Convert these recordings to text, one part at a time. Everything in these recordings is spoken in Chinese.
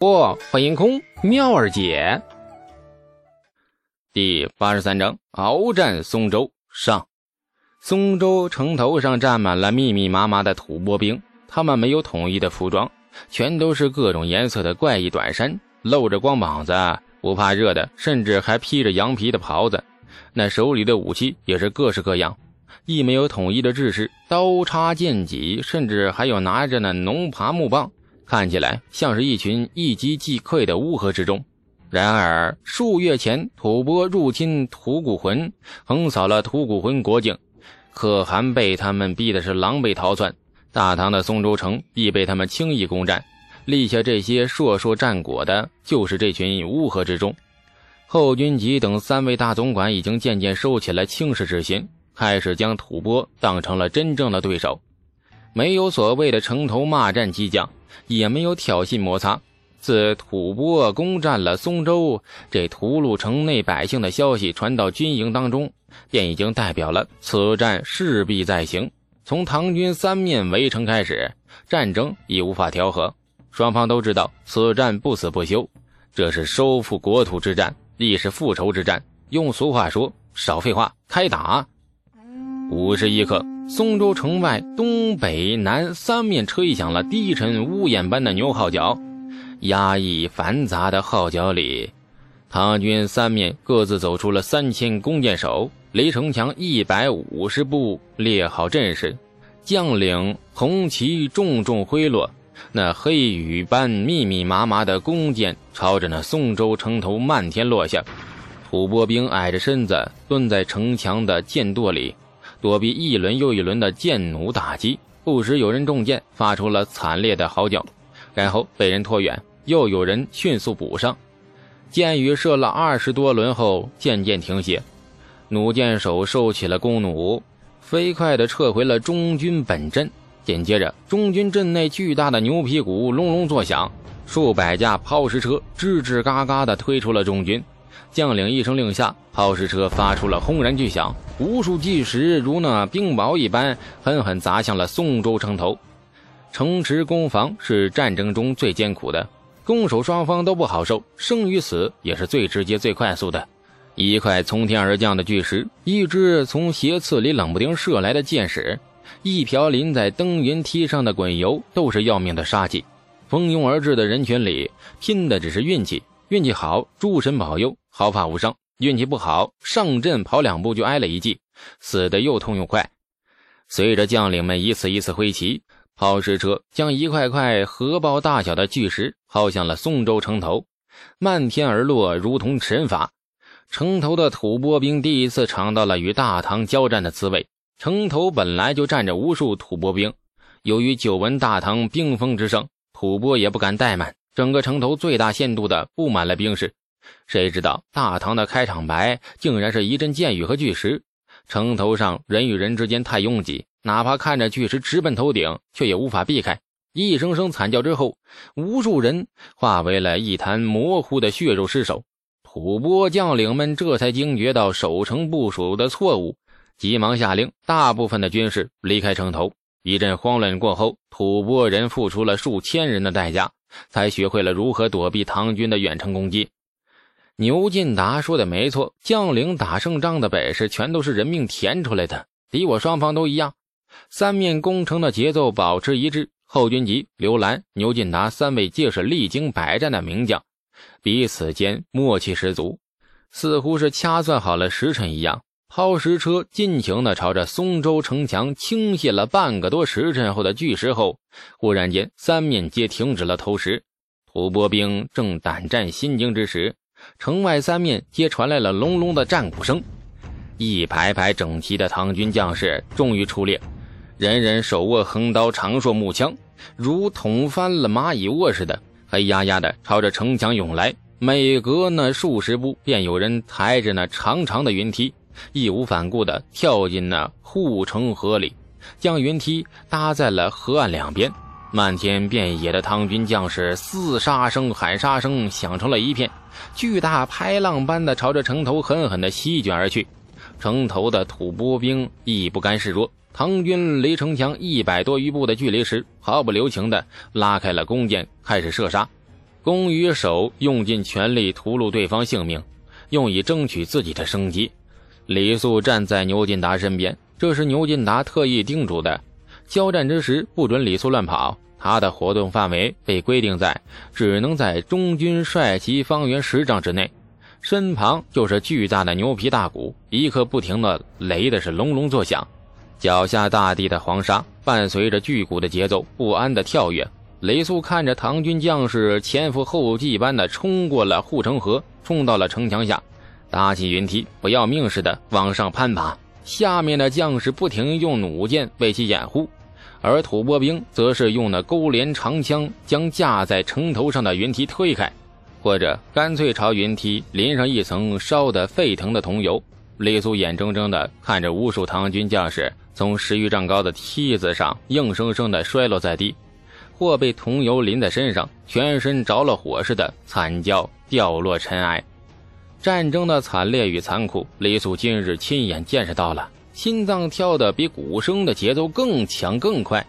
不，欢迎空妙儿姐。第八十三章鏖战松州上。松州城头上站满了密密麻麻的吐蕃兵，他们没有统一的服装，全都是各种颜色的怪异短衫，露着光膀子，不怕热的，甚至还披着羊皮的袍子。那手里的武器也是各式各样，亦没有统一的制式，刀叉剑戟，甚至还有拿着那农耙木棒。看起来像是一群一击即溃的乌合之众。然而数月前，吐蕃入侵吐谷浑，横扫了吐谷浑国境，可汗被他们逼的是狼狈逃窜，大唐的松州城亦被他们轻易攻占。立下这些硕硕战果的，就是这群乌合之众。后军吉等三位大总管已经渐渐收起了轻视之心，开始将吐蕃当成了真正的对手，没有所谓的城头骂战激将。也没有挑衅摩擦。自吐蕃攻占了松州，这屠戮城内百姓的消息传到军营当中，便已经代表了此战势必再行。从唐军三面围城开始，战争已无法调和。双方都知道此战不死不休，这是收复国土之战，亦是复仇之战。用俗话说：“少废话，开打！”五十一刻。松州城外东北南三面吹响了低沉呜咽般的牛号角，压抑繁杂的号角里，唐军三面各自走出了三千弓箭手，离城墙一百五十步，列好阵势，将领红旗重重挥落，那黑雨般密密麻麻的弓箭朝着那松州城头漫天落下，吐蕃兵矮着身子蹲在城墙的箭垛里。躲避一轮又一轮的箭弩打击，不时有人中箭，发出了惨烈的嚎叫，然后被人拖远，又有人迅速补上。箭雨射了二十多轮后，渐渐停歇，弩箭手收起了弓弩，飞快地撤回了中军本阵。紧接着，中军阵内巨大的牛皮鼓隆隆作响，数百架抛石车吱吱嘎嘎地推出了中军。将领一声令下，抛石车发出了轰然巨响，无数巨石如那冰雹一般狠狠砸向了宋州城头。城池攻防是战争中最艰苦的，攻守双方都不好受，生与死也是最直接、最快速的。一块从天而降的巨石，一支从斜刺里冷不丁射来的箭矢，一瓢淋在登云梯上的滚油，都是要命的杀气。蜂拥而至的人群里，拼的只是运气。运气好，诸神保佑，毫发无伤；运气不好，上阵跑两步就挨了一记，死的又痛又快。随着将领们一次一次挥旗，抛石车将一块块荷包大小的巨石抛向了松州城头，漫天而落，如同神法。城头的吐蕃兵第一次尝到了与大唐交战的滋味。城头本来就站着无数吐蕃兵，由于久闻大唐兵锋之声，吐蕃也不敢怠慢。整个城头最大限度的布满了兵士，谁知道大唐的开场白竟然是一阵箭雨和巨石。城头上人与人之间太拥挤，哪怕看着巨石直奔头顶，却也无法避开。一声声惨叫之后，无数人化为了一滩模糊的血肉尸首。吐蕃将领们这才惊觉到守城部署的错误，急忙下令大部分的军士离开城头。一阵慌乱过后，吐蕃人付出了数千人的代价。才学会了如何躲避唐军的远程攻击。牛进达说的没错，将领打胜仗的本事全都是人命填出来的。敌我双方都一样，三面攻城的节奏保持一致。后军吉、刘兰、牛进达三位皆是历经百战的名将，彼此间默契十足，似乎是掐算好了时辰一样。抛石车尽情地朝着松州城墙倾泻了半个多时辰后的巨石后，忽然间三面皆停止了投石。吐蕃兵正胆战心惊之时，城外三面皆传来了隆隆的战鼓声。一排排整齐的唐军将士终于出列，人人手握横刀、长槊、木枪，如捅翻了蚂蚁窝似的，黑压压的朝着城墙涌来。每隔那数十步，便有人抬着那长长的云梯。义无反顾地跳进那护城河里，将云梯搭在了河岸两边。漫天遍野的唐军将士厮杀声、喊杀声响成了一片，巨大拍浪般的朝着城头狠狠地席卷而去。城头的吐蕃兵亦不甘示弱，唐军离城墙一百多余步的距离时，毫不留情地拉开了弓箭，开始射杀。弓与手，用尽全力屠戮对方性命，用以争取自己的生机。李肃站在牛进达身边，这是牛进达特意叮嘱的。交战之时，不准李素乱跑。他的活动范围被规定在只能在中军帅旗方圆十丈之内，身旁就是巨大的牛皮大鼓，一刻不停的擂的是隆隆作响。脚下大地的黄沙伴随着巨鼓的节奏不安的跳跃。雷素看着唐军将士前赴后继般的冲过了护城河，冲到了城墙下，搭起云梯，不要命似的往上攀爬。下面的将士不停用弩箭为其掩护。而吐蕃兵则是用那钩镰长枪将架在城头上的云梯推开，或者干脆朝云梯淋上一层烧得沸腾的桐油。李素眼睁睁地看着无数唐军将士从十余丈高的梯子上硬生生地摔落在地，或被桐油淋在身上，全身着了火似的惨叫掉落尘埃。战争的惨烈与残酷，李素今日亲眼见识到了。心脏跳得比鼓声的节奏更强更快，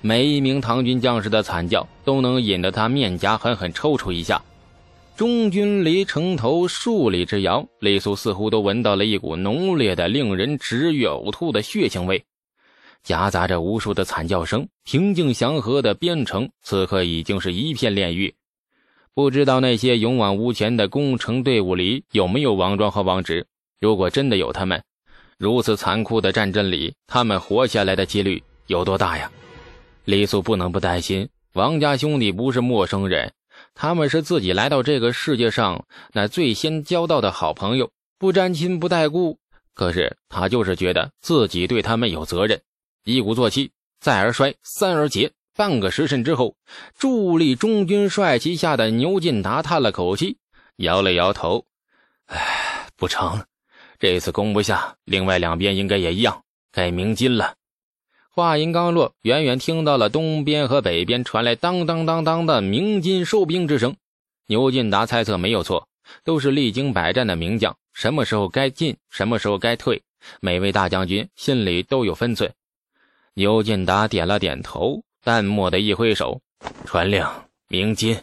每一名唐军将士的惨叫都能引得他面颊狠狠抽搐一下。中军离城头数里之遥，李素似乎都闻到了一股浓烈的、令人直欲呕吐的血腥味，夹杂着无数的惨叫声。平静祥和的边城此刻已经是一片炼狱。不知道那些勇往无前的攻城队伍里有没有王庄和王直？如果真的有他们。如此残酷的战争里，他们活下来的几率有多大呀？李素不能不担心。王家兄弟不是陌生人，他们是自己来到这个世界上那最先交到的好朋友，不沾亲不带故。可是他就是觉得自己对他们有责任。一鼓作气，再而衰，三而竭。半个时辰之后，伫立中军帅旗下的牛进达叹了口气，摇了摇头：“唉，不成。”这次攻不下，另外两边应该也一样，该鸣金了。话音刚落，远远听到了东边和北边传来当当当当的鸣金收兵之声。牛进达猜测没有错，都是历经百战的名将，什么时候该进，什么时候该退，每位大将军心里都有分寸。牛进达点了点头，淡漠的一挥手，传令鸣金。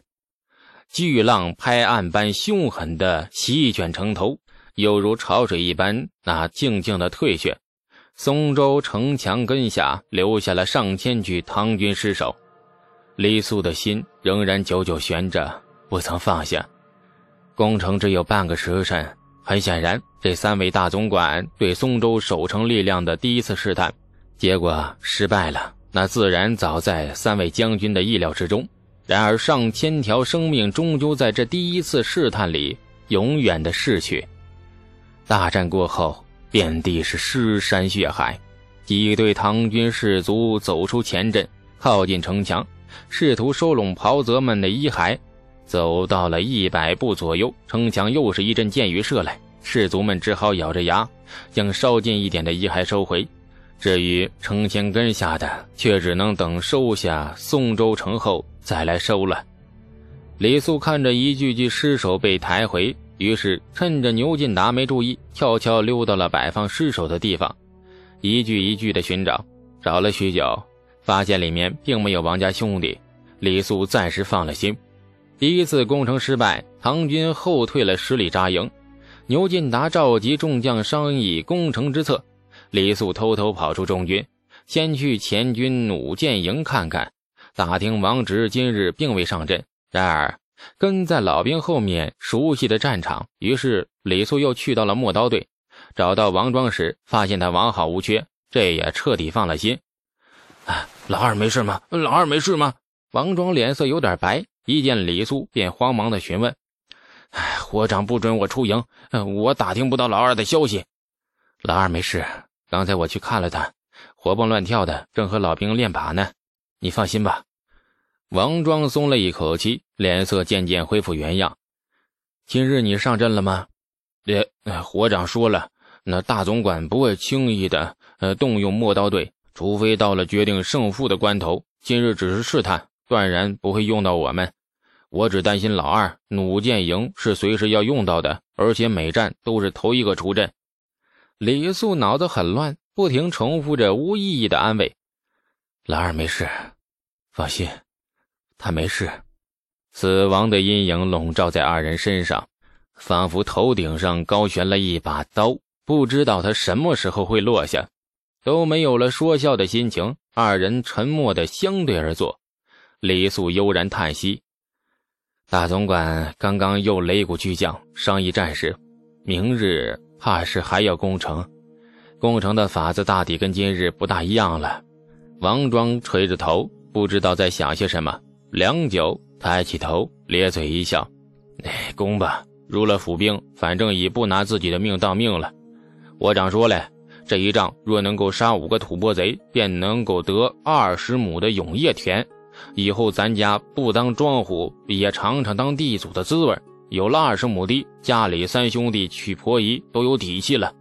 巨浪拍岸般凶狠的席卷城头。犹如潮水一般，那静静的退却。松州城墙根下留下了上千具唐军尸首。李素的心仍然久久悬着，不曾放下。攻城只有半个时辰，很显然，这三位大总管对松州守城力量的第一次试探，结果失败了。那自然早在三位将军的意料之中。然而，上千条生命终究在这第一次试探里永远的逝去。大战过后，遍地是尸山血海。几队唐军士卒走出前阵，靠近城墙，试图收拢袍泽们的遗骸。走到了一百步左右，城墙又是一阵箭雨射来，士卒们只好咬着牙，将稍近一点的遗骸收回。至于城墙根下的，却只能等收下宋州城后再来收了。李素看着一具具尸首被抬回。于是，趁着牛进达没注意，悄悄溜到了摆放尸首的地方，一具一具的寻找。找了许久，发现里面并没有王家兄弟，李素暂时放了心。第一次攻城失败，唐军后退了十里扎营。牛进达召集众将商议攻城之策，李素偷偷跑出中军，先去前军弩箭营看看，打听王直今日并未上阵。然而。跟在老兵后面，熟悉的战场。于是李素又去到了陌刀队，找到王庄时，发现他完好无缺，这也彻底放了心。啊，老二没事吗？老二没事吗？王庄脸色有点白，一见李素便慌忙的询问。哎，火长不准我出营，我打听不到老二的消息。老二没事，刚才我去看了他，活蹦乱跳的，正和老兵练靶呢。你放心吧。王庄松了一口气，脸色渐渐恢复原样。今日你上阵了吗？连伙长说了，那大总管不会轻易的呃动用陌刀队，除非到了决定胜负的关头。今日只是试探，断然不会用到我们。我只担心老二弩箭营是随时要用到的，而且每战都是头一个出阵。李素脑子很乱，不停重复着无意义的安慰：“老二没事，放心。”他没事，死亡的阴影笼罩在二人身上，仿佛头顶上高悬了一把刀，不知道他什么时候会落下。都没有了说笑的心情，二人沉默的相对而坐。李素悠然叹息：“大总管刚刚又擂鼓巨将，商议战事，明日怕是还要攻城。攻城的法子大抵跟今日不大一样了。”王庄垂着头，不知道在想些什么。良久，抬起头，咧嘴一笑：“哎，攻吧！入了府兵，反正已不拿自己的命当命了。我长说了。”这一仗若能够杀五个吐蕃贼，便能够得二十亩的永业田。以后咱家不当庄户，也尝尝当地主的滋味。有了二十亩地，家里三兄弟娶婆姨都有底气了。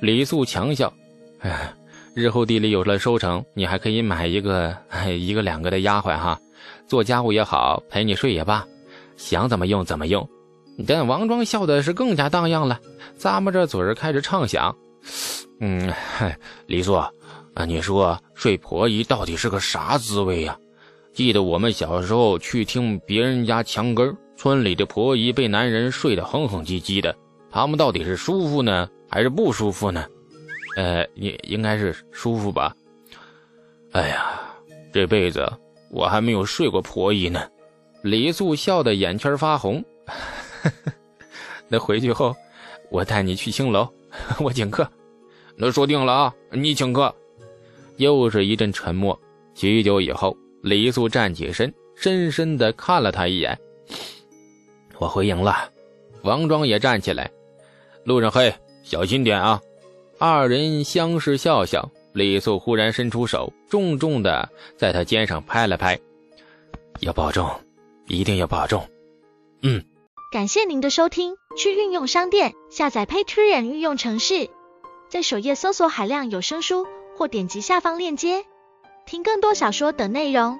李素强笑：“哎，日后地里有了收成，你还可以买一个一个两个的丫鬟哈，做家务也好，陪你睡也罢，想怎么用怎么用。”但王庄笑的是更加荡漾了，咂摸着嘴开始畅想。嗯，嗨，李素，啊，你说睡婆姨到底是个啥滋味呀？记得我们小时候去听别人家墙根村里的婆姨被男人睡得哼哼唧唧的，他们到底是舒服呢，还是不舒服呢？呃，也应该是舒服吧。哎呀，这辈子我还没有睡过婆姨呢。李素笑得眼圈发红。那回去后，我带你去青楼。我请客，那说定了啊！你请客。又是一阵沉默。许久以后，李素站起身，深深的看了他一眼。我回营了。王庄也站起来。路上嘿，小心点啊！二人相视笑笑。李素忽然伸出手，重重的在他肩上拍了拍。要保重，一定要保重。嗯。感谢您的收听，去运用商店下载 Patreon 运用城市，在首页搜索海量有声书，或点击下方链接听更多小说等内容。